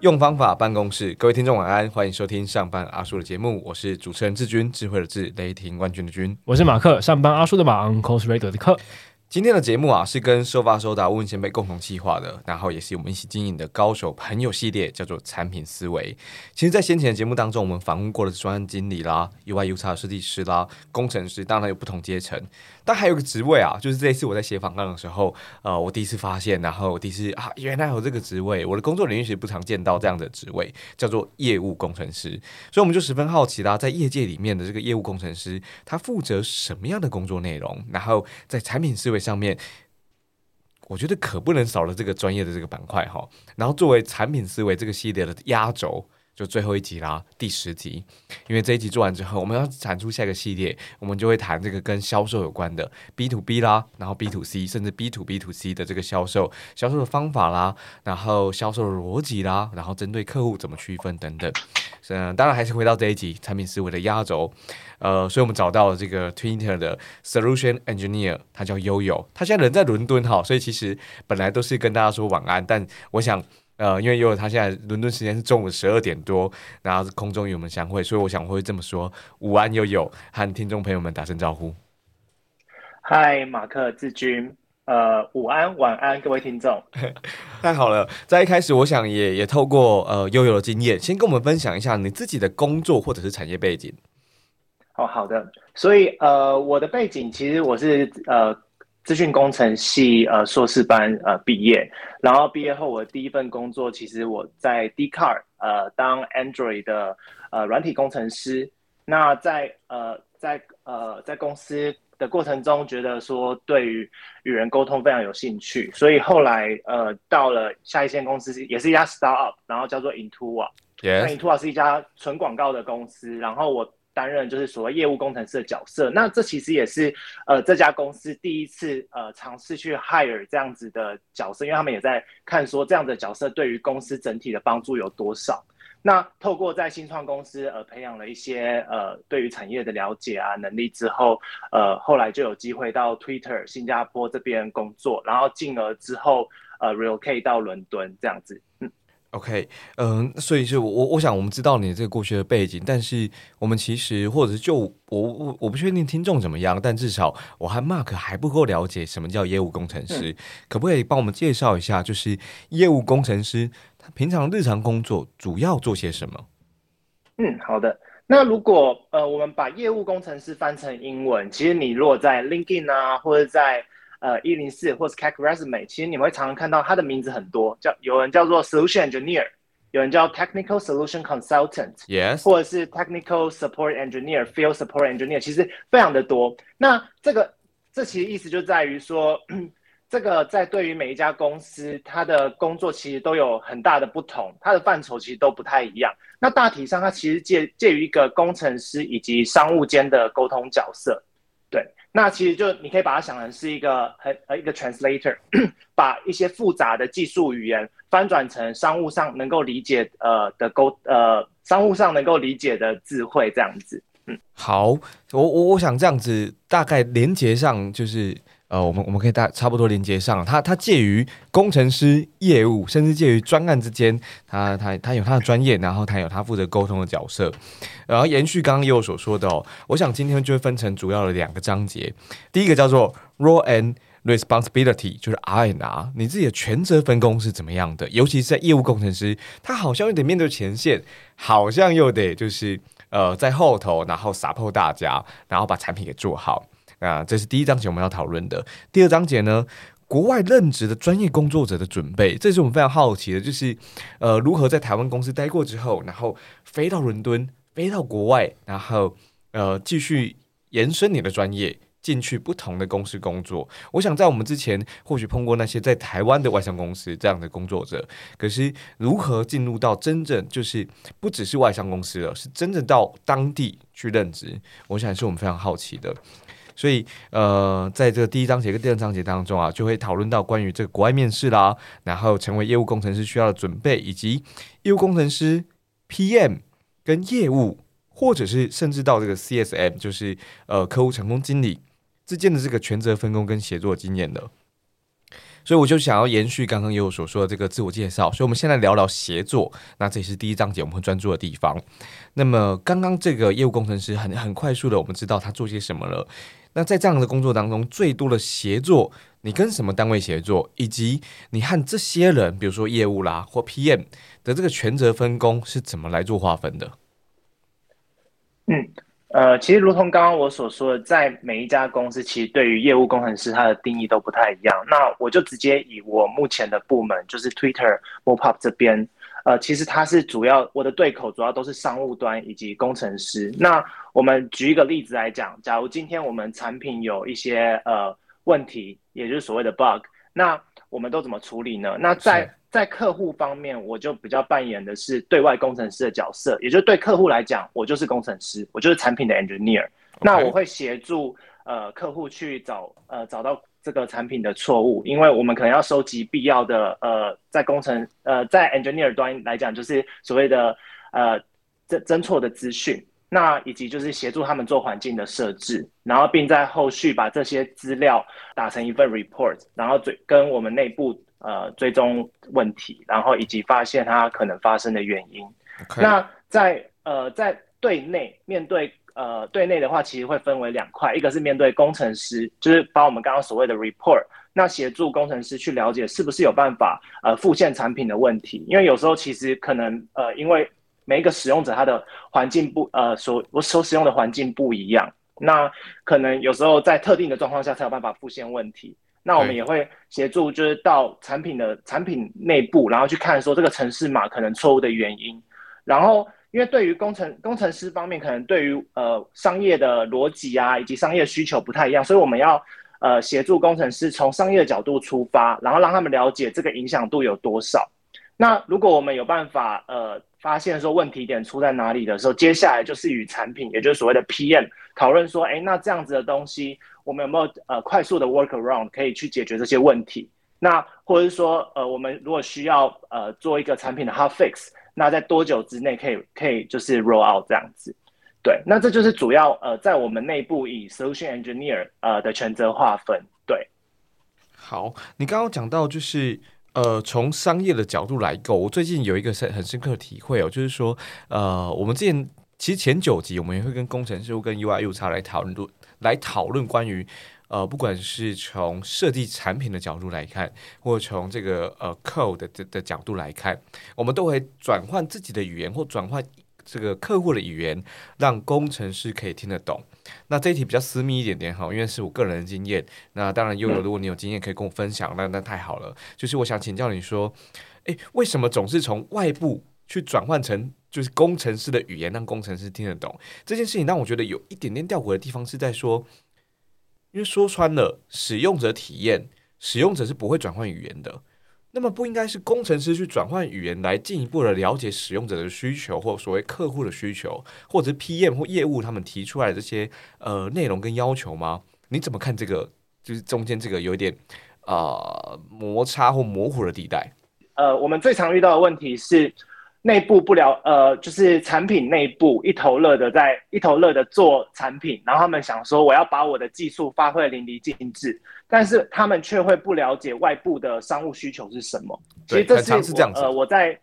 用方法办公室，各位听众晚安，欢迎收听上班阿叔的节目，我是主持人志军，智慧的智，雷霆冠军的军，我是马克，上班阿叔的马，Uncle Radio 的克。今天的节目啊，是跟收发收达问前辈共同企划的，然后也是我们一起经营的高手朋友系列，叫做产品思维。其实，在先前的节目当中，我们访问过的专案经理啦、UI、UX 设计师啦、工程师，当然有不同阶层。但还有个职位啊，就是这一次我在写访谈的时候，呃，我第一次发现，然后我第一次啊，原来有这个职位。我的工作领域其实不常见到这样的职位，叫做业务工程师。所以我们就十分好奇啦，在业界里面的这个业务工程师，他负责什么样的工作内容？然后在产品思维上面。我觉得可不能少了这个专业的这个板块哈，然后作为产品思维这个系列的压轴，就最后一集啦，第十集。因为这一集做完之后，我们要产出下一个系列，我们就会谈这个跟销售有关的 B to B 啦，然后 B to C，甚至 B to B to C 的这个销售，销售的方法啦，然后销售的逻辑啦，然后针对客户怎么区分等等。嗯，当然还是回到这一集产品思维的压轴。呃，所以我们找到了这个 Twitter 的 Solution Engineer，他叫悠悠，他现在人在伦敦哈，所以其实本来都是跟大家说晚安，但我想，呃，因为悠悠他现在伦敦时间是中午十二点多，然后空中与我们相会，所以我想我会这么说：午安，悠悠，和听众朋友们打声招呼。嗨，马克志军，呃，午安，晚安，各位听众。太好了，在一开始，我想也也透过呃悠悠的经验，先跟我们分享一下你自己的工作或者是产业背景。哦，好的。所以，呃，我的背景其实我是呃资讯工程系呃硕士班呃毕业，然后毕业后我第一份工作其实我在 Dcard 呃当 Android 的呃软体工程师。那在呃在呃在公司的过程中，觉得说对于与人沟通非常有兴趣，所以后来呃到了下一线公司，也是一家 startup，然后叫做 Intuwa。那 Intuwa 是一家纯广告的公司，然后我。担任就是所谓业务工程师的角色，那这其实也是呃这家公司第一次呃尝试去 hire 这样子的角色，因为他们也在看说这样的角色对于公司整体的帮助有多少。那透过在新创公司呃培养了一些呃对于产业的了解啊能力之后，呃后来就有机会到 Twitter 新加坡这边工作，然后进而之后呃 relocate 到伦敦这样子，嗯。OK，嗯，所以是我我想我们知道你这个过去的背景，但是我们其实或者是就我我我不确定听众怎么样，但至少我和 Mark 还不够了解什么叫业务工程师，可不可以帮我们介绍一下，就是业务工程师他平常日常工作主要做些什么？嗯，好的。那如果呃我们把业务工程师翻成英文，其实你如果在 LinkedIn 啊或者在呃，一零四或是 c a c Resume，其实你们会常常看到它的名字很多，叫有人叫做 Solution Engineer，有人叫 Technical Solution Consultant，Yes，或者是 Technical Support Engineer，Field Support Engineer，其实非常的多。那这个这其实意思就在于说，这个在对于每一家公司，它的工作其实都有很大的不同，它的范畴其实都不太一样。那大体上，它其实介介于一个工程师以及商务间的沟通角色，对。那其实就你可以把它想成是一个很呃一个 translator，把一些复杂的技术语言翻转成商务上能够理解呃的沟呃商务上能够理解的智慧这样子。嗯，好，我我我想这样子大概连接上就是。呃，我们我们可以大差不多连接上，它它介于工程师业务，甚至介于专案之间，它它它有它的专业，然后它有它负责沟通的角色。然后延续刚刚业务所说的哦，我想今天就会分成主要的两个章节，第一个叫做 role and responsibility，就是 R and R，你自己的权责分工是怎么样的？尤其是在业务工程师，他好像又得面对前线，好像又得就是呃在后头，然后 support 大家，然后把产品给做好。啊，这是第一章节我们要讨论的。第二章节呢，国外任职的专业工作者的准备，这是我们非常好奇的，就是呃，如何在台湾公司待过之后，然后飞到伦敦，飞到国外，然后呃，继续延伸你的专业，进去不同的公司工作。我想在我们之前或许碰过那些在台湾的外商公司这样的工作者，可是如何进入到真正就是不只是外商公司了，是真正到当地去任职，我想是我们非常好奇的。所以，呃，在这个第一章节跟第二章节当中啊，就会讨论到关于这个国外面试啦，然后成为业务工程师需要的准备，以及业务工程师 PM 跟业务或者是甚至到这个 CSM，就是呃客户成功经理之间的这个权责分工跟协作经验的。所以我就想要延续刚刚也有所说的这个自我介绍，所以我们现在聊聊协作。那这也是第一章节我们会专注的地方。那么刚刚这个业务工程师很很快速的，我们知道他做些什么了。那在这样的工作当中，最多的协作，你跟什么单位协作，以及你和这些人，比如说业务啦或 PM 的这个权责分工是怎么来做划分的？嗯。呃，其实如同刚刚我所说的，在每一家公司，其实对于业务工程师他的定义都不太一样。那我就直接以我目前的部门，就是 Twitter m o p u p 这边，呃，其实它是主要我的对口主要都是商务端以及工程师。那我们举一个例子来讲，假如今天我们产品有一些呃问题，也就是所谓的 bug，那我们都怎么处理呢？那在在客户方面，我就比较扮演的是对外工程师的角色，也就是对客户来讲，我就是工程师，我就是产品的 engineer。那我会协助呃客户去找呃找到这个产品的错误，因为我们可能要收集必要的呃在工程呃在 engineer 端来讲，就是所谓的呃侦侦错的资讯，那以及就是协助他们做环境的设置，然后并在后续把这些资料打成一份 report，然后追跟我们内部。呃，追踪问题，然后以及发现它可能发生的原因。那在呃，在对内面对呃对内的话，其实会分为两块，一个是面对工程师，就是把我们刚刚所谓的 report，那协助工程师去了解是不是有办法呃复现产品的问题。因为有时候其实可能呃，因为每一个使用者他的环境不呃所我所使用的环境不一样，那可能有时候在特定的状况下才有办法复现问题。那我们也会协助，就是到产品的产品内部，然后去看说这个城市码可能错误的原因。然后，因为对于工程工程师方面，可能对于呃商业的逻辑啊，以及商业需求不太一样，所以我们要呃协助工程师从商业的角度出发，然后让他们了解这个影响度有多少。那如果我们有办法呃发现说问题点出在哪里的时候，接下来就是与产品，也就是所谓的 PM 讨论说，哎，那这样子的东西。我们有没有呃快速的 work around 可以去解决这些问题？那或者是说呃我们如果需要呃做一个产品的 hot fix，那在多久之内可以可以就是 roll out 这样子？对，那这就是主要呃在我们内部以 solution engineer 呃的权责划分。对，好，你刚刚讲到就是呃从商业的角度来购，我最近有一个深很深刻的体会哦，就是说呃我们之前其实前九集我们也会跟工程师跟 UI U 差来讨论。来讨论关于，呃，不管是从设计产品的角度来看，或从这个呃 code 的的角度来看，我们都会转换自己的语言，或转换这个客户的语言，让工程师可以听得懂。那这一题比较私密一点点哈，因为是我个人的经验。那当然，悠悠，如果你有经验可以跟我分享，那那太好了。就是我想请教你说，诶，为什么总是从外部去转换成？就是工程师的语言让工程师听得懂这件事情，让我觉得有一点点吊诡的地方是在说，因为说穿了，使用者体验，使用者是不会转换语言的，那么不应该是工程师去转换语言来进一步的了解使用者的需求，或所谓客户的需求，或者是 PM 或业务他们提出来的这些呃内容跟要求吗？你怎么看这个？就是中间这个有点啊摩擦或模糊的地带？呃，我们最常遇到的问题是。内部不了，呃，就是产品内部一头热的在一头热的做产品，然后他们想说我要把我的技术发挥淋漓尽致，但是他们却会不了解外部的商务需求是什么。其实这是这样子呃，我在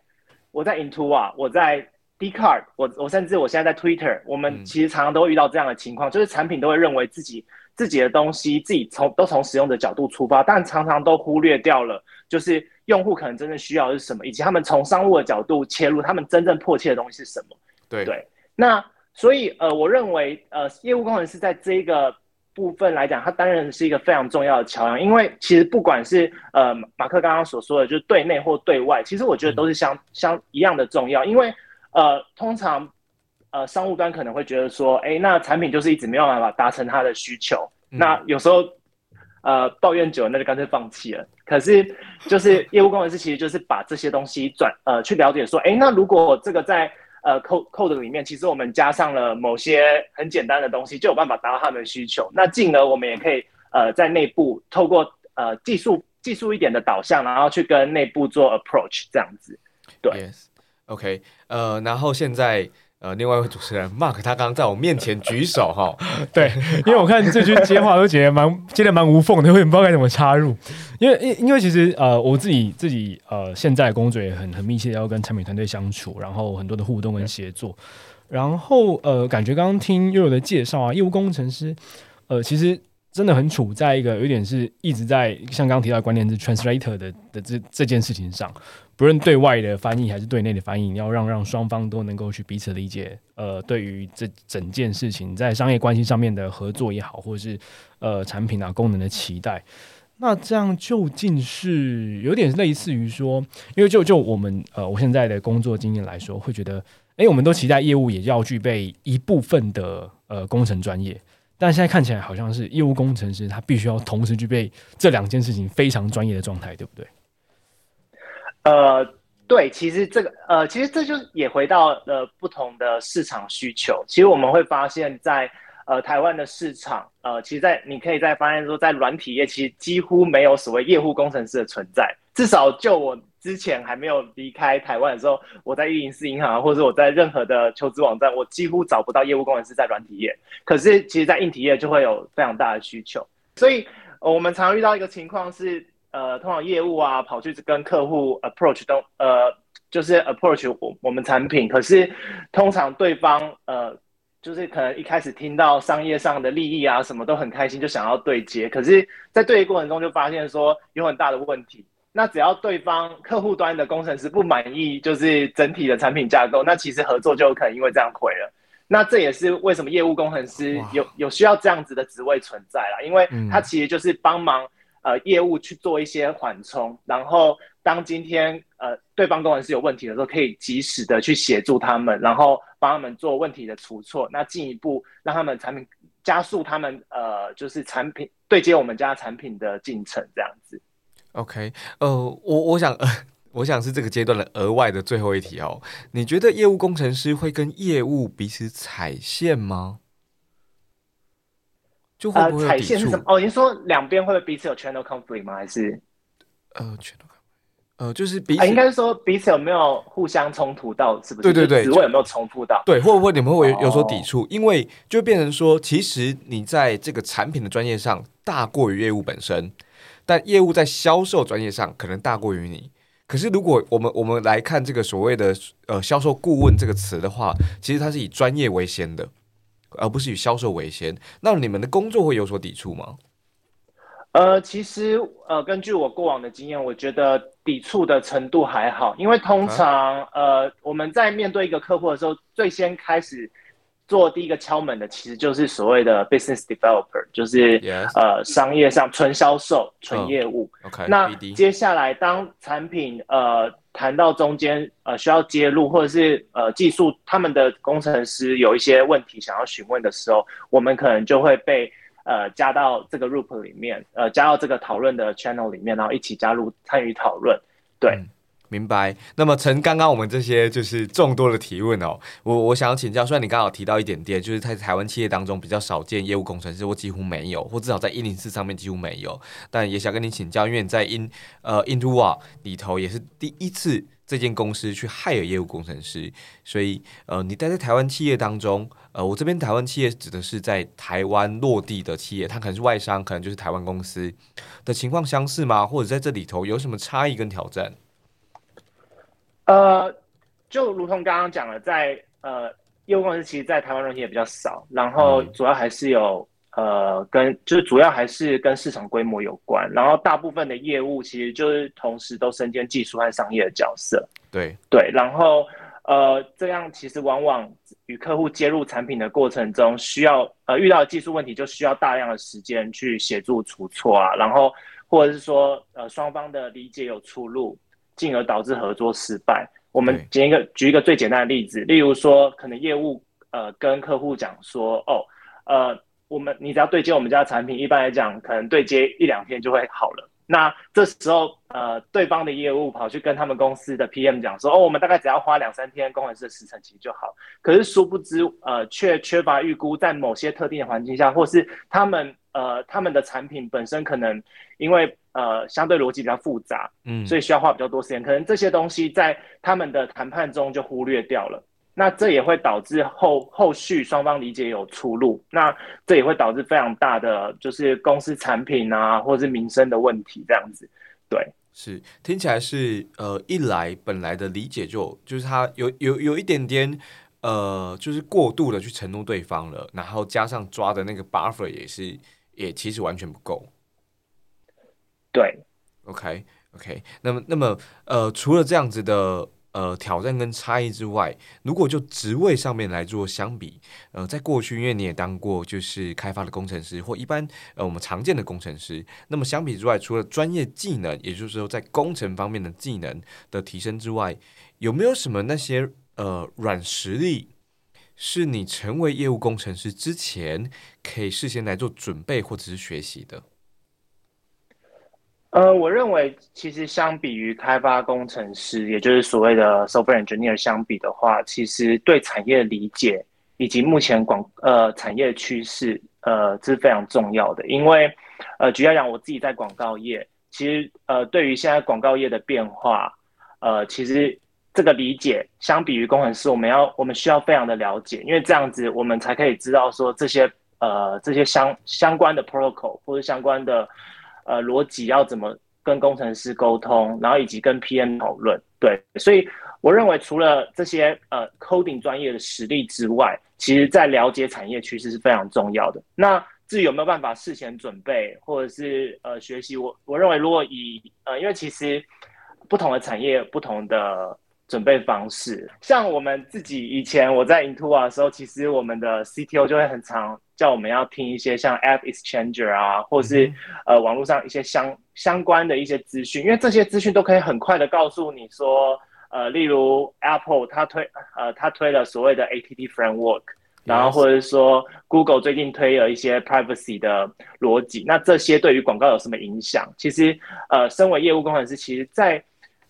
我在 Into 啊，我在 Dcard，我我甚至我现在在 Twitter，我们其实常常都会遇到这样的情况，就是产品都会认为自己自己的东西自己从都从使用的角度出发，但常常都忽略掉了，就是。用户可能真正需要的是什么，以及他们从商务的角度切入，他们真正迫切的东西是什么？对对。那所以呃，我认为呃，业务工程师在这一个部分来讲，他担任是一个非常重要的桥梁。因为其实不管是呃马克刚刚所说的，就是对内或对外，其实我觉得都是相相一样的重要。因为呃，通常呃商务端可能会觉得说，哎，那产品就是一直没有办法达成他的需求。那有时候。呃，抱怨久了，那就干脆放弃了。可是，就是业务工程师，其实就是把这些东西转呃去了解，说，哎，那如果这个在呃 code code 里面，其实我们加上了某些很简单的东西，就有办法达到他们的需求。那进而我们也可以呃在内部透过呃技术技术一点的导向，然后去跟内部做 approach 这样子。对，OK，呃，然后现在呃，另外一位主持人 Mark，他刚刚在我面前举手哈，对，因为我看这句接话都觉得蛮接的蛮无缝的，我也不知道该怎么插入。因为因因为其实呃，我自己自己呃，现在工作也很很密切，要跟产品团队相处，然后很多的互动跟协作。然后呃，感觉刚刚听悠悠的介绍啊，业务工程师呃，其实真的很处在一个有点是一直在像刚刚提到的关键字 translator 的的这这件事情上。不论对外的翻译还是对内的翻译，要让让双方都能够去彼此理解。呃，对于这整件事情在商业关系上面的合作也好，或者是呃产品啊功能的期待，那这样究竟是有点类似于说，因为就就我们呃我现在的工作经验来说，会觉得，哎，我们都期待业务也要具备一部分的呃工程专业，但现在看起来好像是业务工程师他必须要同时具备这两件事情非常专业的状态，对不对？呃，对，其实这个呃，其实这就也回到了不同的市场需求。其实我们会发现，在呃台湾的市场，呃，其实，在你可以在发现说，在软体业其实几乎没有所谓业务工程师的存在。至少就我之前还没有离开台湾的时候，我在一零四银行，或者我在任何的求职网站，我几乎找不到业务工程师在软体业。可是，其实，在硬体业就会有非常大的需求。所以，我们常遇到一个情况是。呃，通常业务啊，跑去跟客户 approach 都呃，就是 approach 我我们产品，可是通常对方呃，就是可能一开始听到商业上的利益啊，什么都很开心，就想要对接，可是，在对接过程中就发现说有很大的问题。那只要对方客户端的工程师不满意，就是整体的产品架构，那其实合作就有可能因为这样毁了。那这也是为什么业务工程师有有需要这样子的职位存在啦，因为他其实就是帮忙。呃，业务去做一些缓冲，然后当今天呃对方工程师有问题的时候，可以及时的去协助他们，然后帮他们做问题的除错，那进一步让他们产品加速他们呃就是产品对接我们家产品的进程这样子。OK，呃，我我想呃 我想是这个阶段的额外的最后一题哦，你觉得业务工程师会跟业务彼此踩线吗？就会不会踩线是什么？哦，您说两边会不会彼此有 channel conflict 吗？还是呃，channel conflict？呃，就是彼此应该是说彼此有没有互相冲突到？是不是？对对对，职位有没有重复到？对，会不会你们会有所抵触？因为就变成说，其实你在这个产品的专业上大过于业务本身，但业务在销售专业上可能大过于你。可是如果我们我们来看这个所谓的呃销售顾问这个词的话，其实它是以专业为先的。而不是以销售为先，那你们的工作会有所抵触吗？呃，其实呃，根据我过往的经验，我觉得抵触的程度还好，因为通常呃，我们在面对一个客户的时候，最先开始做第一个敲门的，其实就是所谓的 business developer，就是呃，商业上纯销售、纯业务。OK，那接下来当产品呃。谈到中间，呃，需要揭露或者是呃技术他们的工程师有一些问题想要询问的时候，我们可能就会被呃加到这个 group 里面，呃，加到这个讨论的 channel 里面，然后一起加入参与讨论，对。明白。那么，从刚刚我们这些就是众多的提问哦，我我想要请教，虽然你刚好提到一点点，就是在台湾企业当中比较少见业务工程师，或几乎没有，或至少在一零四上面几乎没有。但也想跟你请教，因为你在 In 呃 Intuwa 里头也是第一次这间公司去 hire 业务工程师，所以呃，你待在台湾企业当中，呃，我这边台湾企业指的是在台湾落地的企业，它可能是外商，可能就是台湾公司的情况相似吗？或者在这里头有什么差异跟挑战？呃，就如同刚刚讲了，在呃业务公司，其实，在台湾人也比较少，然后主要还是有呃跟就是主要还是跟市场规模有关，然后大部分的业务其实就是同时都身兼技术和商业的角色。对对，然后呃这样其实往往与客户接入产品的过程中，需要呃遇到技术问题，就需要大量的时间去协助出错啊，然后或者是说呃双方的理解有出入。进而导致合作失败。我们举一个举一个最简单的例子，例如说，可能业务呃跟客户讲说，哦，呃，我们你只要对接我们家产品，一般来讲，可能对接一两天就会好了。那这时候，呃，对方的业务跑去跟他们公司的 PM 讲说，哦，我们大概只要花两三天工程师的时程其实就好。可是殊不知，呃，却缺乏预估，在某些特定的环境下，或是他们呃他们的产品本身可能因为。呃，相对逻辑比较复杂，嗯，所以需要花比较多时间。可能这些东西在他们的谈判中就忽略掉了。那这也会导致后后续双方理解有出入，那这也会导致非常大的就是公司产品啊，或者是民生的问题这样子。对，是听起来是呃，一来本来的理解就就是他有有有一点点呃，就是过度的去承诺对方了，然后加上抓的那个 buffer 也是也其实完全不够。对，OK OK，那么那么呃，除了这样子的。呃，挑战跟差异之外，如果就职位上面来做相比，呃，在过去因为你也当过就是开发的工程师或一般呃我们常见的工程师，那么相比之外，除了专业技能，也就是说在工程方面的技能的提升之外，有没有什么那些呃软实力，是你成为业务工程师之前可以事先来做准备或者是学习的？呃，我认为其实相比于开发工程师，也就是所谓的 software engineer 相比的话，其实对产业理解以及目前广呃产业趋势，呃，是非常重要的。因为呃，举要讲，我自己在广告业，其实呃，对于现在广告业的变化，呃，其实这个理解相比于工程师，我们要我们需要非常的了解，因为这样子我们才可以知道说这些呃这些相相关的 protocol 或者相关的。呃，逻辑要怎么跟工程师沟通，然后以及跟 PM 讨论，对，所以我认为除了这些呃 coding 专业的实力之外，其实在了解产业趋势是非常重要的。那至于有没有办法事前准备，或者是呃学习，我我认为如果以呃，因为其实不同的产业不同的。准备方式，像我们自己以前我在 Intuit 的时候，其实我们的 CTO 就会很常叫我们要听一些像 App Exchanger 啊，或是呃网络上一些相相关的一些资讯，因为这些资讯都可以很快的告诉你说，呃，例如 Apple 它推呃它推了所谓的 ATT Framework，然后或者是说 Google 最近推了一些 Privacy 的逻辑，那这些对于广告有什么影响？其实呃，身为业务工程师，其实在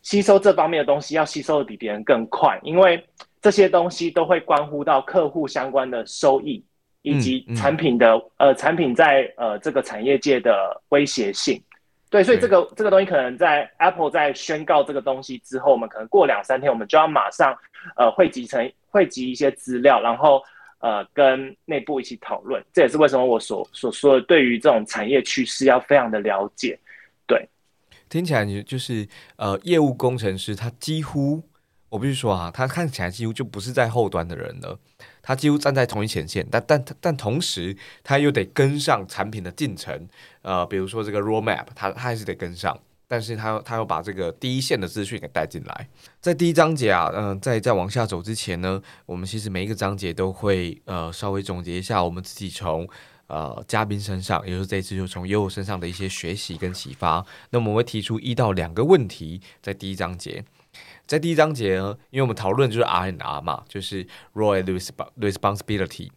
吸收这方面的东西要吸收的比别人更快，因为这些东西都会关乎到客户相关的收益，以及产品的呃产品在呃这个产业界的威胁性。对，所以这个这个东西可能在 Apple 在宣告这个东西之后，我们可能过两三天，我们就要马上呃汇集成汇集一些资料，然后呃跟内部一起讨论。这也是为什么我所所说的，对于这种产业趋势要非常的了解。听起来你就是呃，业务工程师，他几乎我必须说啊，他看起来几乎就不是在后端的人了，他几乎站在同一前线，但但但同时他又得跟上产品的进程，呃，比如说这个 roadmap，他他还是得跟上，但是他他要把这个第一线的资讯给带进来。在第一章节啊，嗯，在在往下走之前呢，我们其实每一个章节都会呃稍微总结一下我们自己从。呃，嘉宾身上，也就是这次就从业务身上的一些学习跟启发，那我们会提出一到两个问题，在第一章节，在第一章节呢，因为我们讨论就是 R N R 嘛，就是 Role Responsibility，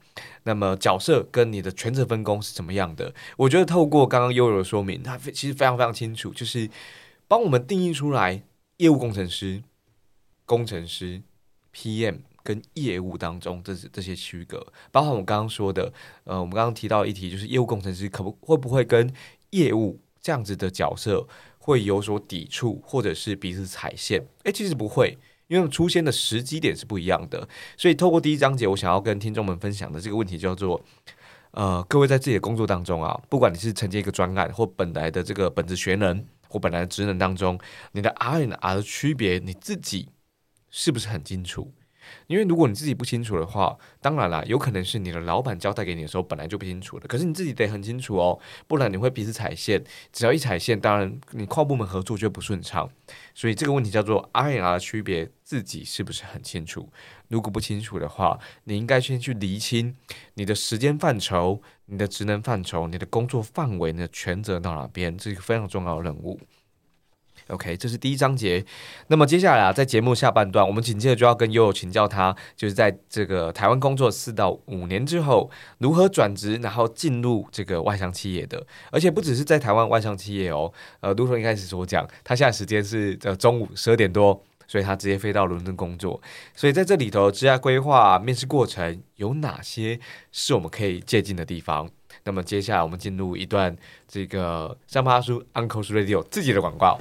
那么角色跟你的权责分工是怎么样的？我觉得透过刚刚悠悠的说明，他其实非常非常清楚，就是帮我们定义出来业务工程师、工程师、P M。跟业务当中，这是这些区隔，包括我们刚刚说的，呃，我们刚刚提到一题，就是业务工程师可不会不会跟业务这样子的角色会有所抵触，或者是彼此踩线？诶，其实不会，因为出现的时机点是不一样的。所以透过第一章节，我想要跟听众们分享的这个问题叫做，呃，各位在自己的工作当中啊，不管你是承接一个专案，或本来的这个本职学能，或本来的职能当中，你的 R 与 R 的区别，你自己是不是很清楚？因为如果你自己不清楚的话，当然啦，有可能是你的老板交代给你的时候本来就不清楚的。可是你自己得很清楚哦，不然你会彼此踩线。只要一踩线，当然你跨部门合作就不顺畅。所以这个问题叫做 R N R 区别，自己是不是很清楚？如果不清楚的话，你应该先去厘清你的时间范畴、你的职能范畴、你的工作范围、你的权责到哪边，这是一个非常重要的任务。OK，这是第一章节。那么接下来啊，在节目下半段，我们紧接着就要跟悠悠请教他，就是在这个台湾工作四到五年之后，如何转职，然后进入这个外商企业的。而且不只是在台湾外商企业哦，呃，如同一开始所讲，他现在时间是呃中午十二点多，所以他直接飞到伦敦工作。所以在这里头，职业规划、面试过程有哪些是我们可以借鉴的地方？那么接下来我们进入一段这个上巴叔 Uncle's Radio 自己的广告。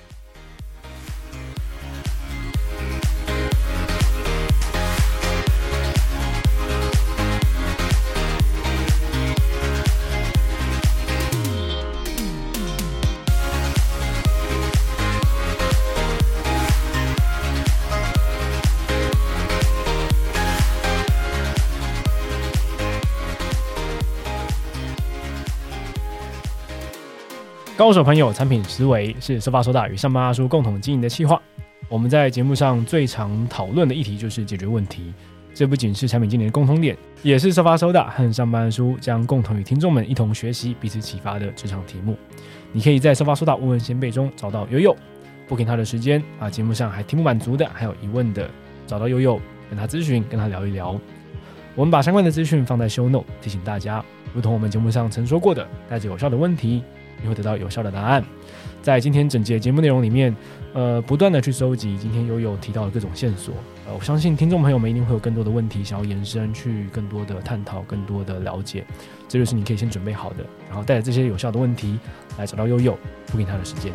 高手朋友产品思维是收发收大与上班阿叔共同经营的企划。我们在节目上最常讨论的议题就是解决问题。这不仅是产品经理的共同点，也是收发收大和上班叔将共同与听众们一同学习、彼此启发的职场题目。你可以在收发收大问问先辈中找到悠悠，不给他的时间啊，节目上还听不满足的，还有疑问的，找到悠悠跟他咨询，跟他聊一聊。我们把相关的资讯放在 show note，提醒大家，如同我们节目上曾说过的，带着有效的问题，你会得到有效的答案。在今天整节节目内容里面，呃，不断的去收集今天悠悠提到的各种线索。呃，我相信听众朋友们一定会有更多的问题想要延伸，去更多的探讨，更多的了解。这就是你可以先准备好的，然后带着这些有效的问题来找到悠悠，不给他的时间。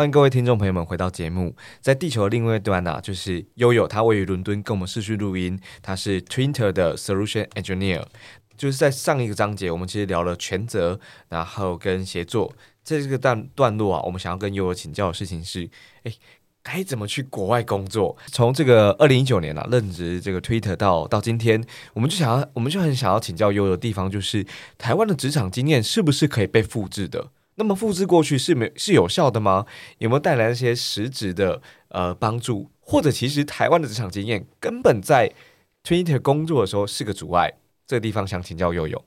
欢迎各位听众朋友们回到节目，在地球的另外一端呢、就是悠悠，他位于伦敦跟我们视讯录音，他是 Twitter 的 Solution Engineer。就是在上一个章节，我们其实聊了权责，然后跟协作，在这个段段落啊，我们想要跟悠悠请教的事情是，哎，该怎么去国外工作？从这个二零一九年啊，任职这个 Twitter 到到今天，我们就想要，我们就很想要请教悠悠的地方，就是台湾的职场经验是不是可以被复制的？那么复制过去是没是有效的吗？有没有带来一些实质的呃帮助？或者其实台湾的职场经验根本在 Twitter 工作的时候是个阻碍？这个地方想请教悠悠。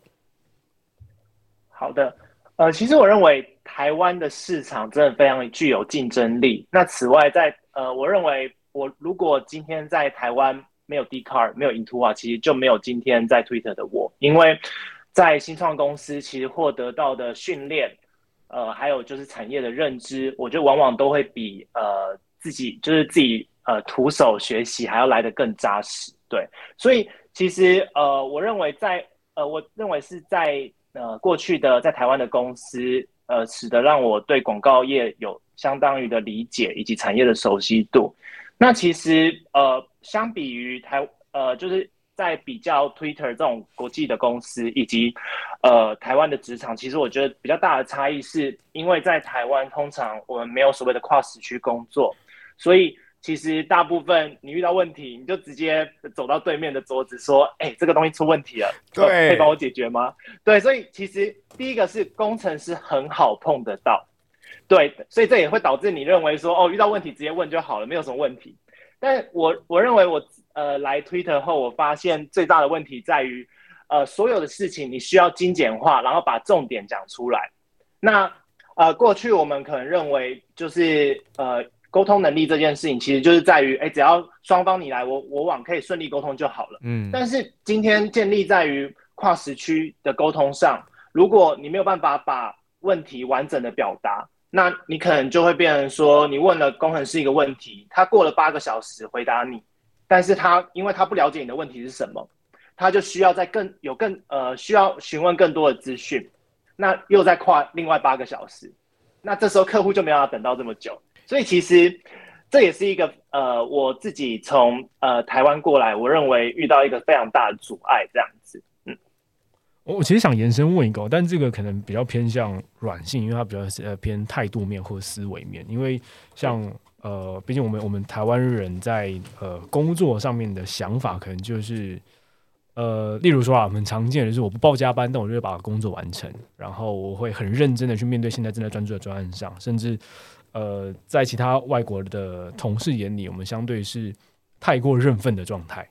好的，呃，其实我认为台湾的市场真的非常具有竞争力。那此外在，呃，我认为我如果今天在台湾没有 D Car 没有 Into 啊，其实就没有今天在 Twitter 的我，因为在新创公司其实获得到的训练。呃，还有就是产业的认知，我觉得往往都会比呃自己就是自己呃徒手学习还要来得更扎实。对，所以其实呃，我认为在呃，我认为是在呃过去的在台湾的公司，呃，使得让我对广告业有相当于的理解以及产业的熟悉度。那其实呃，相比于台呃，就是。在比较 Twitter 这种国际的公司以及呃台湾的职场，其实我觉得比较大的差异是，因为在台湾通常我们没有所谓的跨时区工作，所以其实大部分你遇到问题，你就直接走到对面的桌子说：“哎，这个东西出问题了，对，可以帮我解决吗？”对，所以其实第一个是工程师很好碰得到，对，所以这也会导致你认为说：“哦，遇到问题直接问就好了，没有什么问题。”但我我认为我。呃，来 Twitter 后，我发现最大的问题在于，呃，所有的事情你需要精简化，然后把重点讲出来。那呃，过去我们可能认为就是呃，沟通能力这件事情，其实就是在于，哎，只要双方你来我我往，可以顺利沟通就好了。嗯。但是今天建立在于跨时区的沟通上，如果你没有办法把问题完整的表达，那你可能就会变成说，你问了工程师一个问题，他过了八个小时回答你。但是他因为他不了解你的问题是什么，他就需要在更有更呃需要询问更多的资讯，那又在跨另外八个小时，那这时候客户就没有办法等到这么久，所以其实这也是一个呃我自己从呃台湾过来，我认为遇到一个非常大的阻碍这样子。嗯，我其实想延伸问一个，但这个可能比较偏向软性，因为它比较呃偏态度面或思维面，因为像。呃，毕竟我们我们台湾人在呃工作上面的想法，可能就是呃，例如说啊，很常见的就是我不报加班，但我就会把工作完成，然后我会很认真的去面对现在正在专注的专案上，甚至呃，在其他外国的同事眼里，我们相对是太过认份的状态。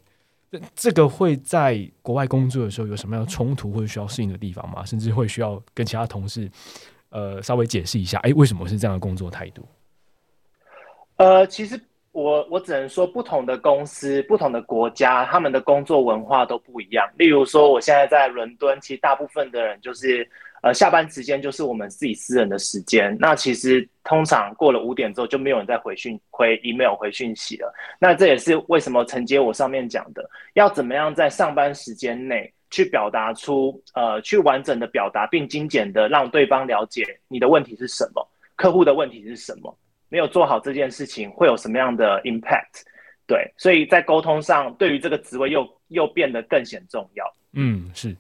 这个会在国外工作的时候有什么样的冲突或者需要适应的地方吗？甚至会需要跟其他同事呃稍微解释一下，哎，为什么是这样的工作态度？呃，其实我我只能说，不同的公司、不同的国家，他们的工作文化都不一样。例如说，我现在在伦敦，其实大部分的人就是呃下班时间就是我们自己私人的时间。那其实通常过了五点之后，就没有人再回讯、回 email、回讯息了。那这也是为什么承接我上面讲的，要怎么样在上班时间内去表达出呃，去完整的表达，并精简的让对方了解你的问题是什么，客户的问题是什么。没有做好这件事情会有什么样的 impact？对，所以在沟通上，对于这个职位又又变得更显重要。嗯，是。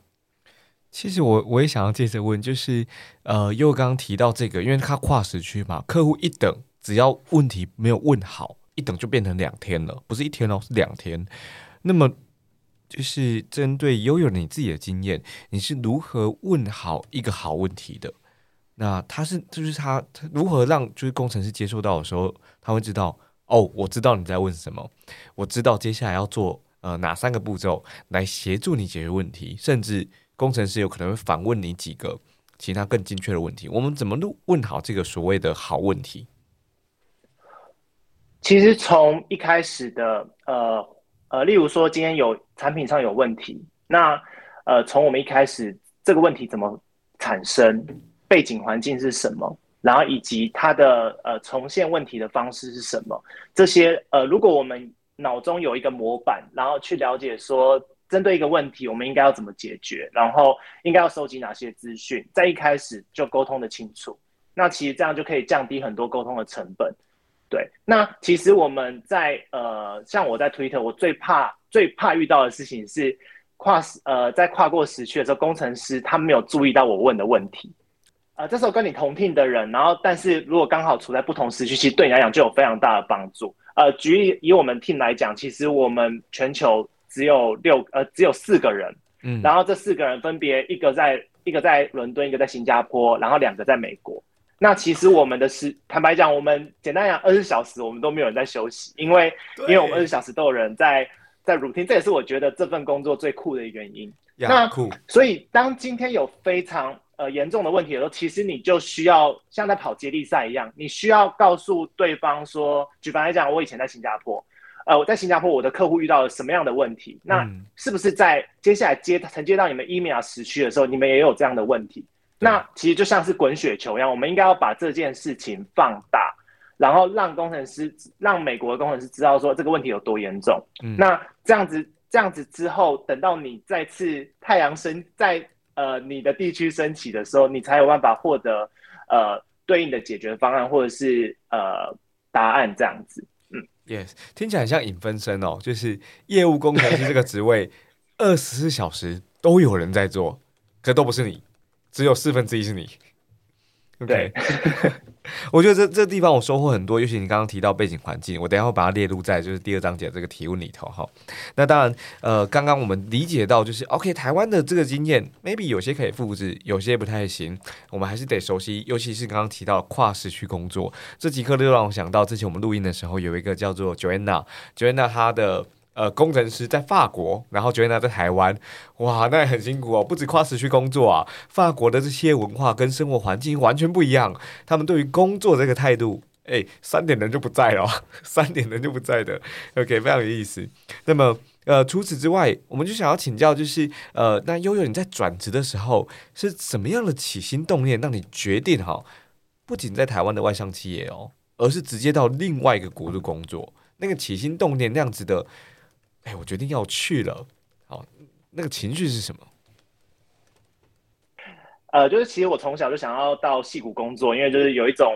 其实我我也想要接着问，就是呃，又刚刚提到这个，因为它跨时区嘛，客户一等，只要问题没有问好，一等就变成两天了，不是一天哦，是两天。那么就是针对悠悠你自己的经验，你是如何问好一个好问题的？那他是就是他他如何让就是工程师接受到的时候，他会知道哦，我知道你在问什么，我知道接下来要做呃哪三个步骤来协助你解决问题，甚至。工程师有可能会反问你几个其他更精确的问题。我们怎么问好这个所谓的好问题？其实从一开始的呃呃，例如说今天有产品上有问题，那呃从我们一开始这个问题怎么产生，背景环境是什么，然后以及它的呃重现问题的方式是什么，这些呃如果我们脑中有一个模板，然后去了解说。针对一个问题，我们应该要怎么解决？然后应该要收集哪些资讯？在一开始就沟通的清楚，那其实这样就可以降低很多沟通的成本。对，那其实我们在呃，像我在 Twitter，我最怕最怕遇到的事情是跨时呃，在跨过时区的时候，工程师他没有注意到我问的问题。呃，这时候跟你同听的人，然后但是如果刚好处在不同时区，其实对你来讲就有非常大的帮助。呃，举例以我们 team 来讲，其实我们全球。只有六呃，只有四个人，嗯，然后这四个人分别一个在一个在伦敦，一个在新加坡，然后两个在美国。那其实我们的时坦白讲，我们简单讲，二十小时我们都没有人在休息，因为因为我们二十小时都有人在在 routine，这也是我觉得这份工作最酷的原因。那酷，所以当今天有非常呃严重的问题的时候，其实你就需要像在跑接力赛一样，你需要告诉对方说，举凡来讲，我以前在新加坡。呃，我在新加坡，我的客户遇到了什么样的问题？那是不是在接下来接承接到你们 email 时区的时候，你们也有这样的问题？那其实就像是滚雪球一样，我们应该要把这件事情放大，然后让工程师、让美国的工程师知道说这个问题有多严重。那这样子，这样子之后，等到你再次太阳升在呃你的地区升起的时候，你才有办法获得呃对应的解决方案或者是呃答案这样子。Yes，听起来很像影分身哦，就是业务工程师这个职位，二十四小时都有人在做，可都不是你，只有四分之一是你。对，我觉得这这地方我收获很多，尤其你刚刚提到背景环境，我等下会把它列入在就是第二章节这个提问里头哈。那当然，呃，刚刚我们理解到就是 OK，台湾的这个经验，maybe 有些可以复制，有些不太行，我们还是得熟悉，尤其是刚刚提到跨时区工作，这几刻就让我想到之前我们录音的时候有一个叫做 Joanna，Joanna 她的。呃，工程师在法国，然后觉得他在台湾，哇，那也很辛苦哦，不止跨时区工作啊，法国的这些文化跟生活环境完全不一样，他们对于工作这个态度，哎，三点人就不在了，三点人就不在的，OK，非常有意思。那么，呃，除此之外，我们就想要请教，就是呃，那悠悠你在转职的时候是什么样的起心动念，让你决定哈，不仅在台湾的外商企业哦，而是直接到另外一个国度工作，那个起心动念那样子的。哎，我决定要去了。好，那个情绪是什么？呃，就是其实我从小就想要到戏谷工作，因为就是有一种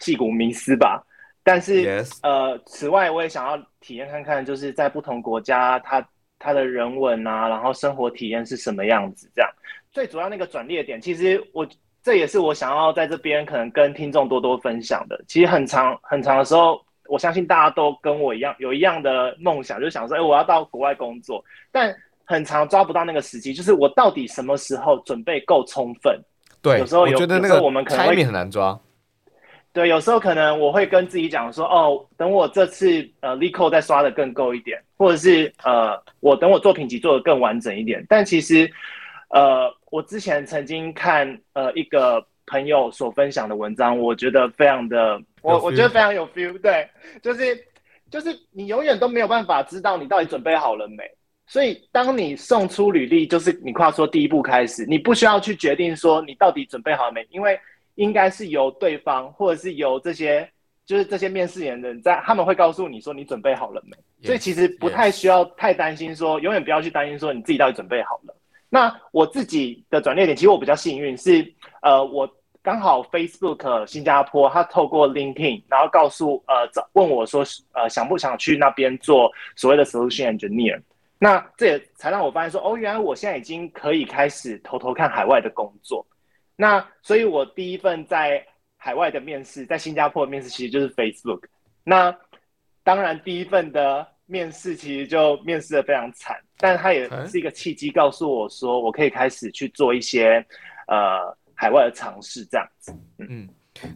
戏谷迷思吧。但是呃，此外我也想要体验看看，就是在不同国家，它它的人文啊，然后生活体验是什么样子。这样最主要那个转捩点，其实我这也是我想要在这边可能跟听众多多分享的。其实很长很长的时候。我相信大家都跟我一样有一样的梦想，就想说，哎，我要到国外工作，但很长抓不到那个时机，就是我到底什么时候准备够充分？对，有时候我觉得那个我们可能会很难抓。对，有时候可能我会跟自己讲说，哦，等我这次呃力扣再刷的更够一点，或者是呃我等我作品集做的更完整一点。但其实呃我之前曾经看呃一个朋友所分享的文章，我觉得非常的。我我觉得非常有 feel，对，就是就是你永远都没有办法知道你到底准备好了没，所以当你送出履历，就是你跨说第一步开始，你不需要去决定说你到底准备好了没，因为应该是由对方或者是由这些就是这些面试人的在他们会告诉你说你准备好了没，所以其实不太需要太担心说，永远不要去担心说你自己到底准备好了。那我自己的转捩点，其实我比较幸运，是呃我。刚好 Facebook 新加坡，他透过 LinkedIn，然后告诉呃找问我说，呃想不想去那边做所谓的 Solution Engineer？那这也才让我发现说，哦，原来我现在已经可以开始偷偷看海外的工作。那所以，我第一份在海外的面试，在新加坡的面试，其实就是 Facebook。那当然，第一份的面试其实就面试的非常惨，但它也是一个契机，告诉我说，我可以开始去做一些呃海外的尝试，这样子。嗯。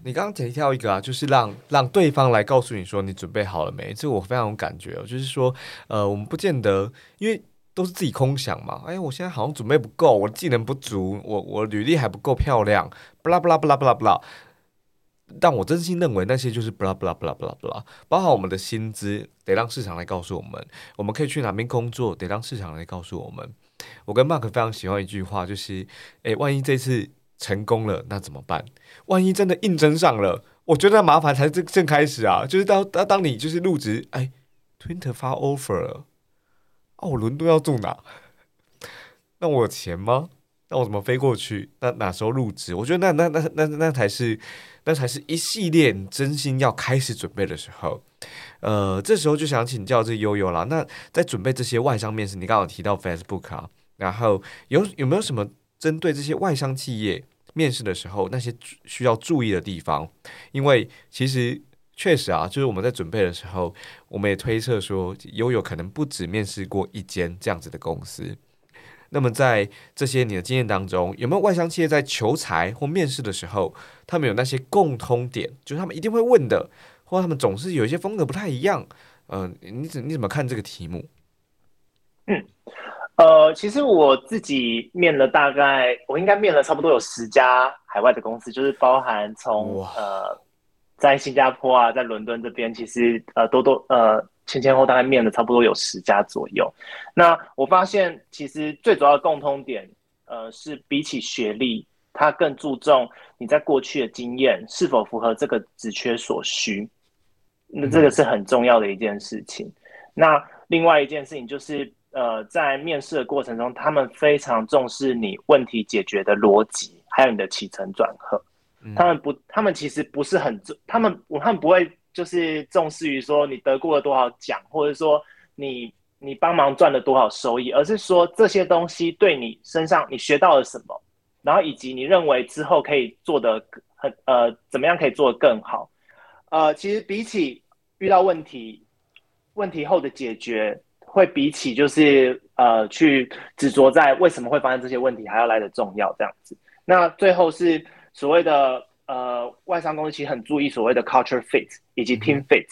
你刚刚提到一个啊，就是让让对方来告诉你说你准备好了没？这个我非常有感觉哦。就是说，呃，我们不见得，因为都是自己空想嘛。哎，我现在好像准备不够，我技能不足，我我履历还不够漂亮，不啦不啦不啦不啦不啦。但我真心认为那些就是不啦不啦不啦不啦不啦。包含我们的薪资，得让市场来告诉我们；我们可以去哪边工作，得让市场来告诉我们。我跟 Mark 非常喜欢一句话，就是：哎，万一这次。成功了，那怎么办？万一真的应征上了，我觉得麻烦才正正开始啊！就是当当当你就是入职，哎，Twitter 发 offer 了，哦，伦敦要住哪？那我有钱吗？那我怎么飞过去？那哪时候入职？我觉得那那那那那才是那才是一系列真心要开始准备的时候。呃，这时候就想请教这悠悠了。那在准备这些外商面试，你刚好提到 Facebook 啊，然后有有没有什么针对这些外商企业？面试的时候，那些需要注意的地方，因为其实确实啊，就是我们在准备的时候，我们也推测说，悠悠可能不止面试过一间这样子的公司。那么在这些你的经验当中，有没有外商企业在求财或面试的时候，他们有那些共通点，就是他们一定会问的，或他们总是有一些风格不太一样？嗯，你怎你怎么看这个题目？嗯。呃，其实我自己面了大概，我应该面了差不多有十家海外的公司，就是包含从呃在新加坡啊，在伦敦这边，其实呃多多呃前前后大概面了差不多有十家左右。那我发现其实最主要的共通点，呃是比起学历，它更注重你在过去的经验是否符合这个职缺所需。那这个是很重要的一件事情。那另外一件事情就是。呃，在面试的过程中，他们非常重视你问题解决的逻辑，还有你的起承转合。他们不，他们其实不是很重，他们他们不会就是重视于说你得过了多少奖，或者说你你帮忙赚了多少收益，而是说这些东西对你身上你学到了什么，然后以及你认为之后可以做的很呃怎么样可以做得更好。呃，其实比起遇到问题，问题后的解决。会比起就是呃去执着在为什么会发生这些问题还要来的重要这样子。那最后是所谓的呃外商公司其实很注意所谓的 culture fit 以及 team fit。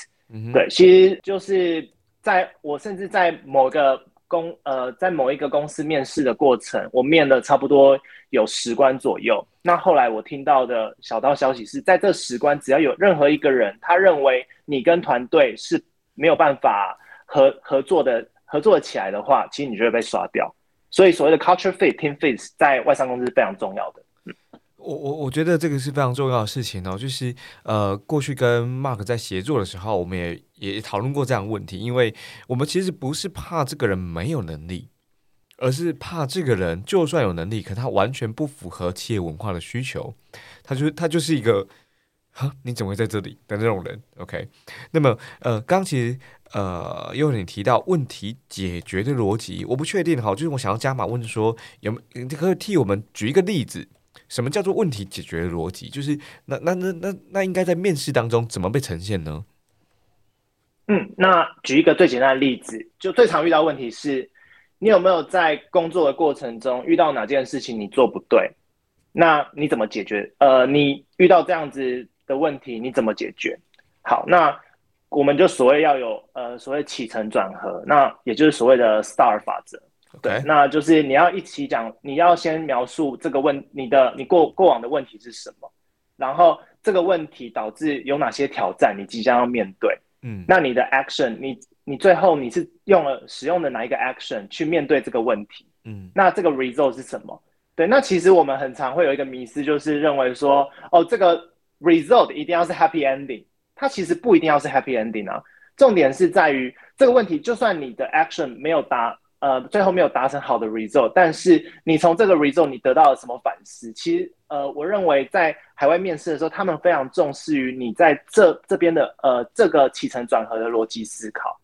对，其实就是在我甚至在某个公呃在某一个公司面试的过程，我面了差不多有十关左右。那后来我听到的小道消息是在这十关，只要有任何一个人他认为你跟团队是没有办法。合合作的合作起来的话，其实你就会被刷掉。所以所谓的 culture fit、team fit 在外商公司是非常重要的。我我我觉得这个是非常重要的事情哦。就是呃，过去跟 Mark 在协作的时候，我们也也讨论过这样问题。因为我们其实不是怕这个人没有能力，而是怕这个人就算有能力，可他完全不符合企业文化的需求。他就他就是一个，哈，你怎么会在这里的那种人？OK，那么呃，刚其实。呃，又你提到问题解决的逻辑，我不确定哈，就是我想要加码问说，有没你可以替我们举一个例子，什么叫做问题解决的逻辑？就是那那那那那应该在面试当中怎么被呈现呢？嗯，那举一个最简单的例子，就最常遇到问题是，你有没有在工作的过程中遇到哪件事情你做不对？那你怎么解决？呃，你遇到这样子的问题，你怎么解决？好，那。我们就所谓要有呃所谓起承转合，那也就是所谓的 STAR 法则。对，那就是你要一起讲，你要先描述这个问你的你过过往的问题是什么，然后这个问题导致有哪些挑战，你即将要面对。嗯，那你的 action，你你最后你是用了使用的哪一个 action 去面对这个问题？嗯，那这个 result 是什么？对，那其实我们很常会有一个迷思，就是认为说，哦，这个 result 一定要是 happy ending。它其实不一定要是 happy ending 啊，重点是在于这个问题，就算你的 action 没有达，呃，最后没有达成好的 result，但是你从这个 result 你得到了什么反思？其实呃，我认为在海外面试的时候，他们非常重视于你在这这边的呃这个起承转合的逻辑思考。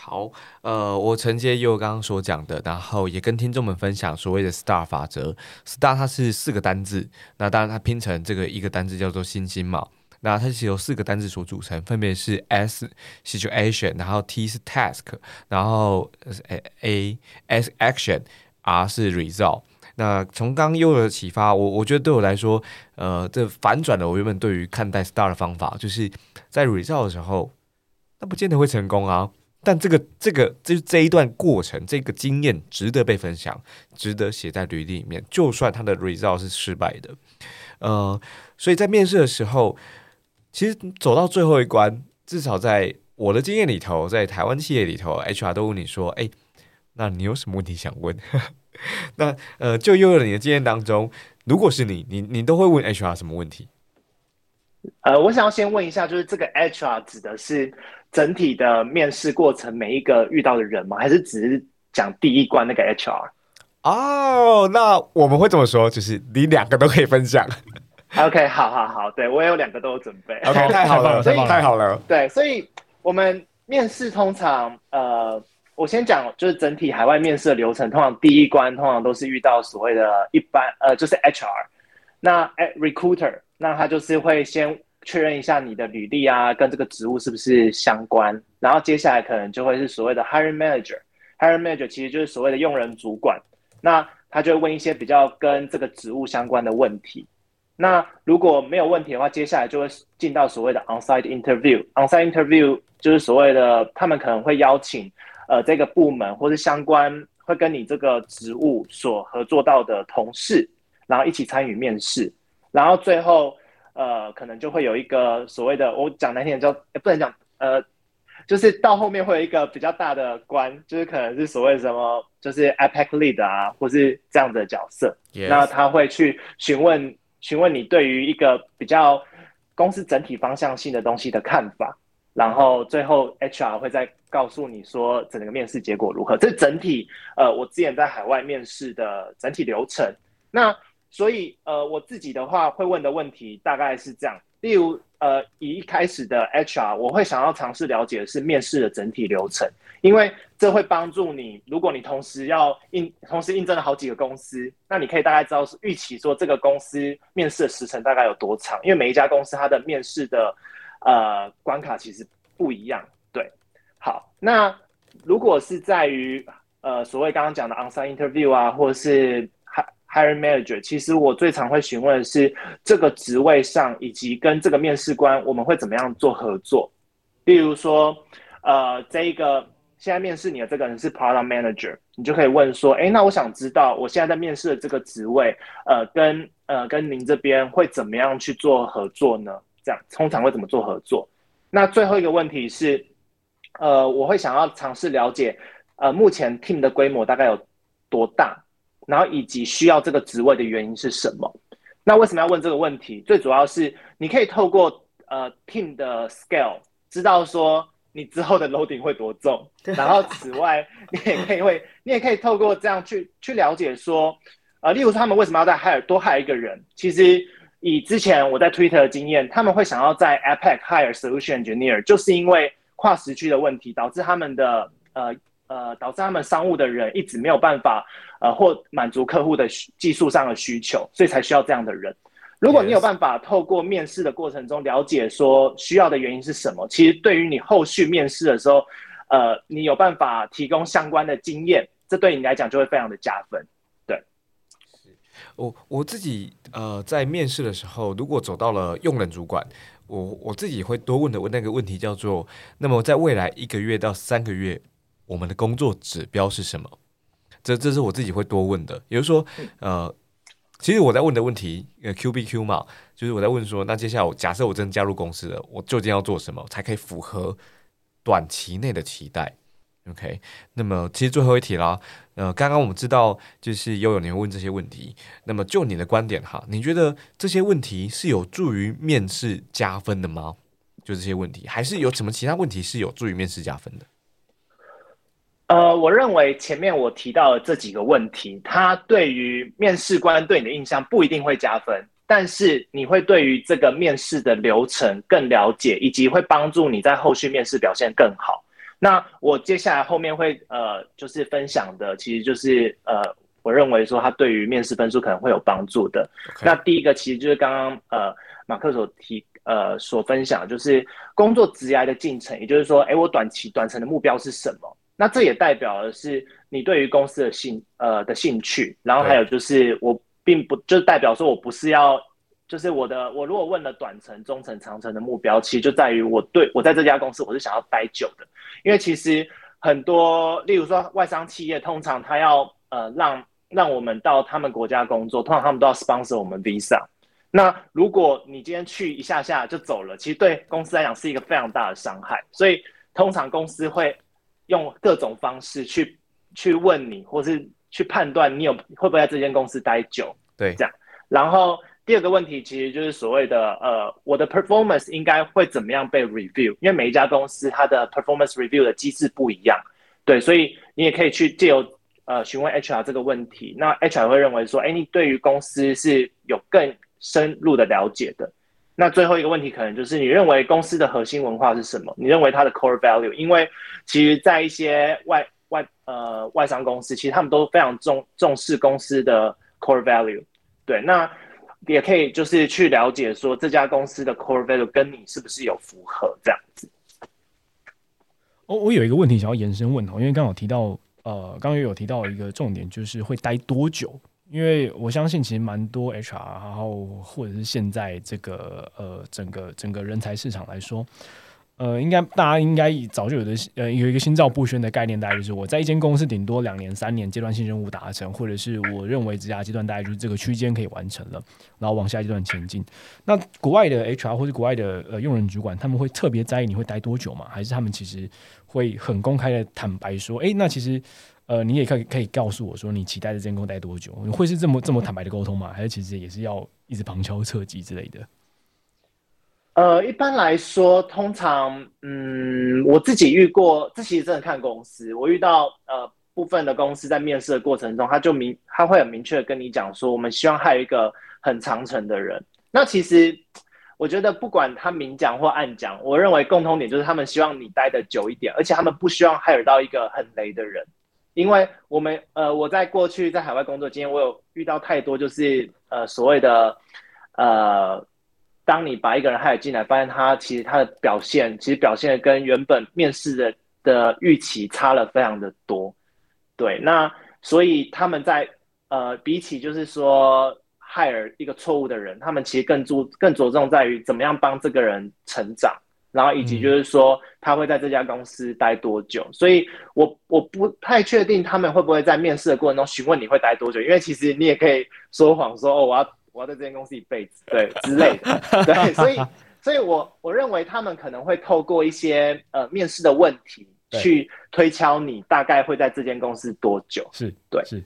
好，呃，我承接佑刚刚所讲的，然后也跟听众们分享所谓的 STAR 法则。STAR 它是四个单字，那当然它拼成这个一个单字叫做星星嘛。那它是由四个单字所组成，分别是 S situation，然后 T 是 task，然后 A S action，R 是 result。那从刚刚佑的启发，我我觉得对我来说，呃，这反转了我原本对于看待 STAR 的方法，就是在 result 的时候，那不见得会成功啊。但这个这个这这一段过程，这个经验值得被分享，值得写在履历里面。就算他的 result 是失败的，呃，所以在面试的时候，其实走到最后一关，至少在我的经验里头，在台湾企业里头，HR 都问你说：“哎，那你有什么问题想问？” 那呃，就又有你的经验当中，如果是你，你你都会问 HR 什么问题？呃，我想要先问一下，就是这个 HR 指的是？整体的面试过程，每一个遇到的人吗？还是只是讲第一关那个 HR？哦，那我们会这么说，就是你两个都可以分享。OK，好好好，对我也有两个都有准备。OK，太好了，所以太好了。对，所以我们面试通常，呃，我先讲就是整体海外面试的流程，通常第一关通常都是遇到所谓的一般，呃，就是 HR，那 recruiter，那他就是会先。确认一下你的履历啊，跟这个职务是不是相关？然后接下来可能就会是所谓的 hiring manager。hiring manager 其实就是所谓的用人主管，那他就会问一些比较跟这个职务相关的问题。那如果没有问题的话，接下来就会进到所谓的 onsite interview。onsite interview 就是所谓的他们可能会邀请呃这个部门或是相关会跟你这个职务所合作到的同事，然后一起参与面试，然后最后。呃，可能就会有一个所谓的，我讲难听点叫，不能讲，呃，就是到后面会有一个比较大的关，就是可能是所谓什么，就是 IPAC lead 啊，或是这样的角色，那他会去询问询问你对于一个比较公司整体方向性的东西的看法，然后最后 HR 会再告诉你说整个面试结果如何。这整体，呃，我之前在海外面试的整体流程，那。所以，呃，我自己的话会问的问题大概是这样，例如，呃，以一开始的 HR，我会想要尝试了解的是面试的整体流程，因为这会帮助你，如果你同时要应同时应征了好几个公司，那你可以大概知道是预期说这个公司面试的时程大概有多长，因为每一家公司它的面试的呃关卡其实不一样。对，好，那如果是在于呃所谓刚刚讲的 onsite interview 啊，或是 Hiring manager，其实我最常会询问的是这个职位上，以及跟这个面试官我们会怎么样做合作。例如说，呃，这一个现在面试你的这个人是 product manager，你就可以问说，哎，那我想知道我现在在面试的这个职位，呃，跟呃跟您这边会怎么样去做合作呢？这样通常会怎么做合作？那最后一个问题是，呃，我会想要尝试了解，呃，目前 team 的规模大概有多大？然后以及需要这个职位的原因是什么？那为什么要问这个问题？最主要是你可以透过呃 team 的 scale 知道说你之后的 loading 会多重。然后此外，你也可以会，你也可以透过这样去去了解说，呃，例如说他们为什么要在 hire 多 hire 一个人？其实以之前我在 Twitter 的经验，他们会想要在 APEC hire solution engineer，就是因为跨时区的问题导致他们的呃。呃，导致他们商务的人一直没有办法，呃，或满足客户的技术上的需求，所以才需要这样的人。如果你有办法透过面试的过程中了解说需要的原因是什么，其实对于你后续面试的时候，呃，你有办法提供相关的经验，这对你来讲就会非常的加分。对，我我自己呃在面试的时候，如果走到了用人主管，我我自己会多问的问那个问题叫做：那么在未来一个月到三个月。我们的工作指标是什么？这这是我自己会多问的。也就是说，呃，其实我在问的问题，呃，Q B Q 嘛，就是我在问说，那接下来我假设我真的加入公司了，我究竟要做什么才可以符合短期内的期待？OK，那么其实最后一题啦，呃，刚刚我们知道就是悠悠你会问这些问题，那么就你的观点哈，你觉得这些问题是有助于面试加分的吗？就这些问题，还是有什么其他问题是有助于面试加分的？呃，我认为前面我提到的这几个问题，它对于面试官对你的印象不一定会加分，但是你会对于这个面试的流程更了解，以及会帮助你在后续面试表现更好。那我接下来后面会呃，就是分享的，其实就是呃，我认为说它对于面试分数可能会有帮助的。那第一个其实就是刚刚呃马克所提呃所分享，就是工作职涯的进程，也就是说，哎，我短期短程的目标是什么？那这也代表的是你对于公司的兴呃的兴趣，然后还有就是我并不就代表说我不是要。就是我的，我如果问了短程、中程、长程的目标，其实就在于我对我在这家公司我是想要待久的，因为其实很多，例如说外商企业，通常他要呃让让我们到他们国家工作，通常他们都要 sponsor 我们 visa。那如果你今天去一下下就走了，其实对公司来讲是一个非常大的伤害。所以通常公司会用各种方式去去问你，或是去判断你有会不会在这间公司待久。对，这样，然后。第二个问题其实就是所谓的呃，我的 performance 应该会怎么样被 review？因为每一家公司它的 performance review 的机制不一样，对，所以你也可以去借由呃询问 HR 这个问题。那 HR 会认为说，哎，你对于公司是有更深入的了解的。那最后一个问题可能就是你认为公司的核心文化是什么？你认为它的 core value？因为其实，在一些外外呃外商公司，其实他们都非常重重视公司的 core value。对，那。也可以就是去了解说这家公司的 core value 跟你是不是有符合这样子。我我有一个问题想要延伸问哦，因为刚好提到呃，刚刚有提到一个重点，就是会待多久？因为我相信其实蛮多 HR，然后或者是现在这个呃整个整个人才市场来说。呃，应该大家应该早就有的，呃，有一个心照不宣的概念，大概就是我在一间公司顶多两年、三年阶段性任务达成，或者是我认为职涯阶段大概就是这个区间可以完成了，然后往下一阶段前进。那国外的 HR 或者国外的呃用人主管，他们会特别在意你会待多久吗？还是他们其实会很公开的坦白说，哎，那其实呃你也可以可以告诉我说，你期待在这间公司待多久？你会是这么这么坦白的沟通吗？还是其实也是要一直旁敲侧击之类的？呃，一般来说，通常，嗯，我自己遇过，这其实真的看公司。我遇到呃部分的公司在面试的过程中，他就明他会很明确的跟你讲说，我们希望还有一个很长程的人。那其实我觉得不管他明讲或暗讲，我认为共通点就是他们希望你待的久一点，而且他们不希望还有到一个很雷的人，因为我们呃我在过去在海外工作经验，我有遇到太多就是呃所谓的呃。当你把一个人害进来，发现他其实他的表现，其实表现的跟原本面试的的预期差了非常的多，对，那所以他们在呃比起就是说害尔一个错误的人，他们其实更注更着重在于怎么样帮这个人成长，然后以及就是说他会在这家公司待多久，所以我我不太确定他们会不会在面试的过程中询问你会待多久，因为其实你也可以说谎说哦我要。我要在这间公司一辈子，对之类的，对，所以，所以我我认为他们可能会透过一些呃面试的问题去推敲你大概会在这间公司多久，是对，是。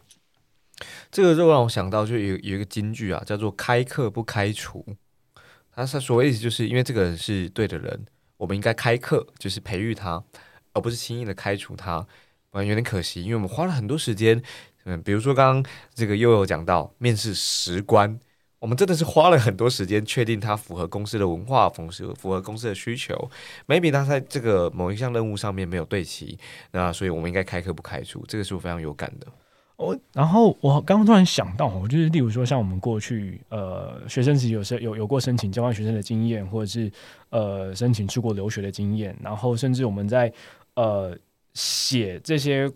这个就让我想到，就有有一个金句啊，叫做“开课不开除”，他是所谓意思就是因为这个人是对的人，我们应该开课，就是培育他，而不是轻易的开除他，不然有点可惜，因为我们花了很多时间，嗯，比如说刚刚这个悠悠讲到面试十关。我们真的是花了很多时间确定他符合公司的文化，符合符合公司的需求。maybe 他在这个某一项任务上面没有对齐，那所以我们应该开课不开除，这个是我非常有感的。我，然后我刚刚突然想到，我就是例如说，像我们过去呃学生时有时有有过申请交换学生的经验，或者是呃申请出国留学的经验，然后甚至我们在呃写这些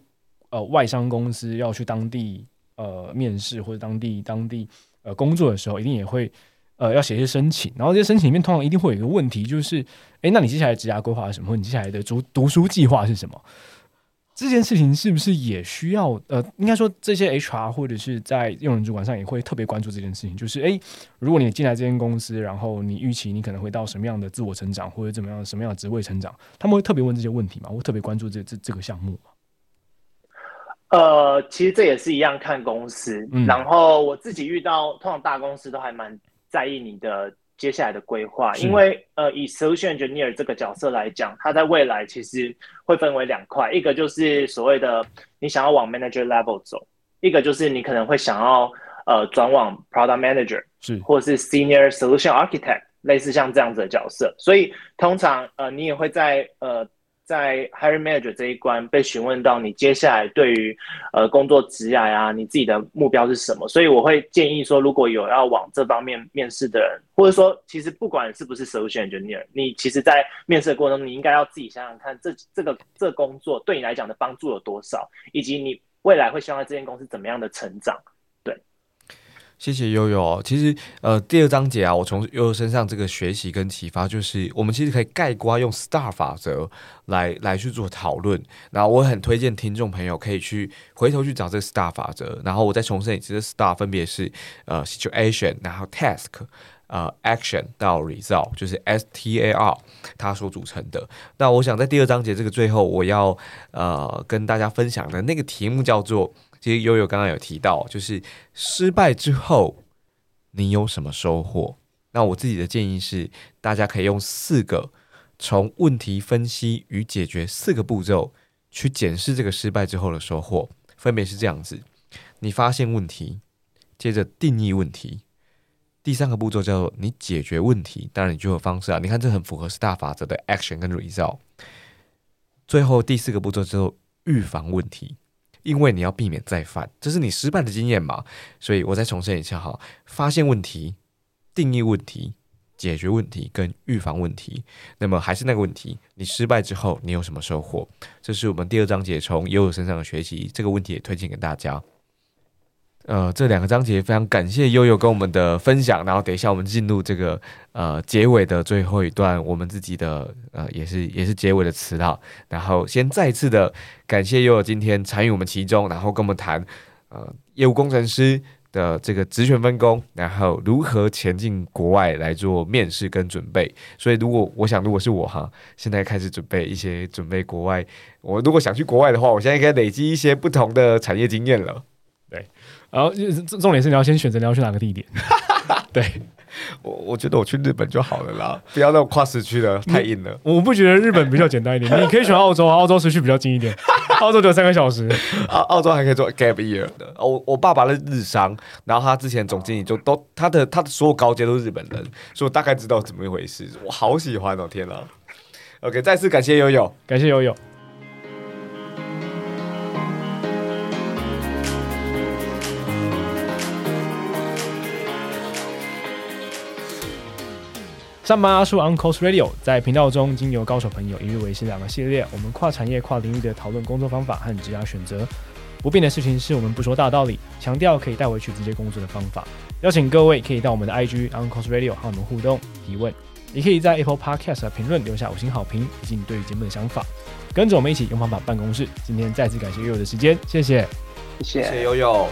呃外商公司要去当地呃面试或者当地当地。呃，工作的时候一定也会，呃，要写一些申请，然后这些申请里面通常一定会有一个问题，就是，哎，那你接下来职涯规划是什么？或你接下来的读读书计划是什么？这件事情是不是也需要？呃，应该说这些 HR 或者是在用人主管上也会特别关注这件事情，就是，哎，如果你进来这间公司，然后你预期你可能会到什么样的自我成长，或者怎么样什么样的职位成长，他们会特别问这些问题吗？会特别关注这这这个项目吗？呃，其实这也是一样看公司，然后我自己遇到通常大公司都还蛮在意你的接下来的规划。因为呃，以 solution engineer 这个角色来讲，它在未来其实会分为两块，一个就是所谓的你想要往 manager level 走，一个就是你可能会想要呃转往 product manager，是或是 senior solution architect，类似像这样子的角色。所以通常呃，你也会在呃。在 hiring manager 这一关被询问到你接下来对于呃工作职涯呀，你自己的目标是什么？所以我会建议说，如果有要往这方面面试的人，或者说其实不管是不是 solution engineer，你其实在面试的过程中，你应该要自己想想看，这这个这工作对你来讲的帮助有多少，以及你未来会希望在这间公司怎么样的成长。谢谢悠悠。其实，呃，第二章节啊，我从悠悠身上这个学习跟启发，就是我们其实可以概括用 STAR 法则来来去做讨论。然后，我很推荐听众朋友可以去回头去找这个 STAR 法则。然后，我再重申一次这，STAR 分别是呃 Situation，然后 Task，呃 Action 到 Result，就是 S T A R 它所组成的。那我想在第二章节这个最后，我要呃跟大家分享的那个题目叫做。其实悠悠刚刚有提到，就是失败之后你有什么收获？那我自己的建议是，大家可以用四个从问题分析与解决四个步骤去检视这个失败之后的收获，分别是这样子：你发现问题，接着定义问题，第三个步骤叫做你解决问题。当然，你就有方式啊。你看，这很符合四大法则的 action 跟 result。最后第四个步骤叫做预防问题。因为你要避免再犯，这是你失败的经验嘛？所以我再重申一下哈：发现问题、定义问题、解决问题跟预防问题。那么还是那个问题，你失败之后你有什么收获？这是我们第二章节从悠悠身上的学习，这个问题也推荐给大家。呃，这两个章节非常感谢悠悠跟我们的分享，然后等一下我们进入这个呃结尾的最后一段，我们自己的呃也是也是结尾的词啦。然后先再次的感谢悠悠今天参与我们其中，然后跟我们谈呃业务工程师的这个职权分工，然后如何前进国外来做面试跟准备。所以如果我想如果是我哈，现在开始准备一些准备国外，我如果想去国外的话，我现在应该累积一些不同的产业经验了。然后重重点是你要先选择你要去哪个地点。对，我我觉得我去日本就好了啦，不要那种跨时区的太硬了。我不觉得日本比较简单一点，你可以选澳洲，澳洲时区比较近一点，澳洲只有三个小时。澳澳洲还可以做 gap year 的。我我爸爸的日商，然后他之前总经理就都他的他的所有高阶都是日本人，所以我大概知道怎么一回事。我好喜欢哦，天哪！OK，再次感谢悠悠，感谢悠悠。上班阿叔 Uncle's Radio 在频道中，经由高手朋友一日为师两个系列，我们跨产业、跨领域的讨论工作方法和职业选择。不变的事情是我们不说大道理，强调可以带回去直接工作的方法。邀请各位可以到我们的 IG Uncle's Radio 和我们互动提问，也可以在 Apple Podcast 的评论留下五星好评以及你对于节目的想法。跟着我们一起用方法办公室。今天再次感谢悠悠的时间，谢谢，谢谢悠悠。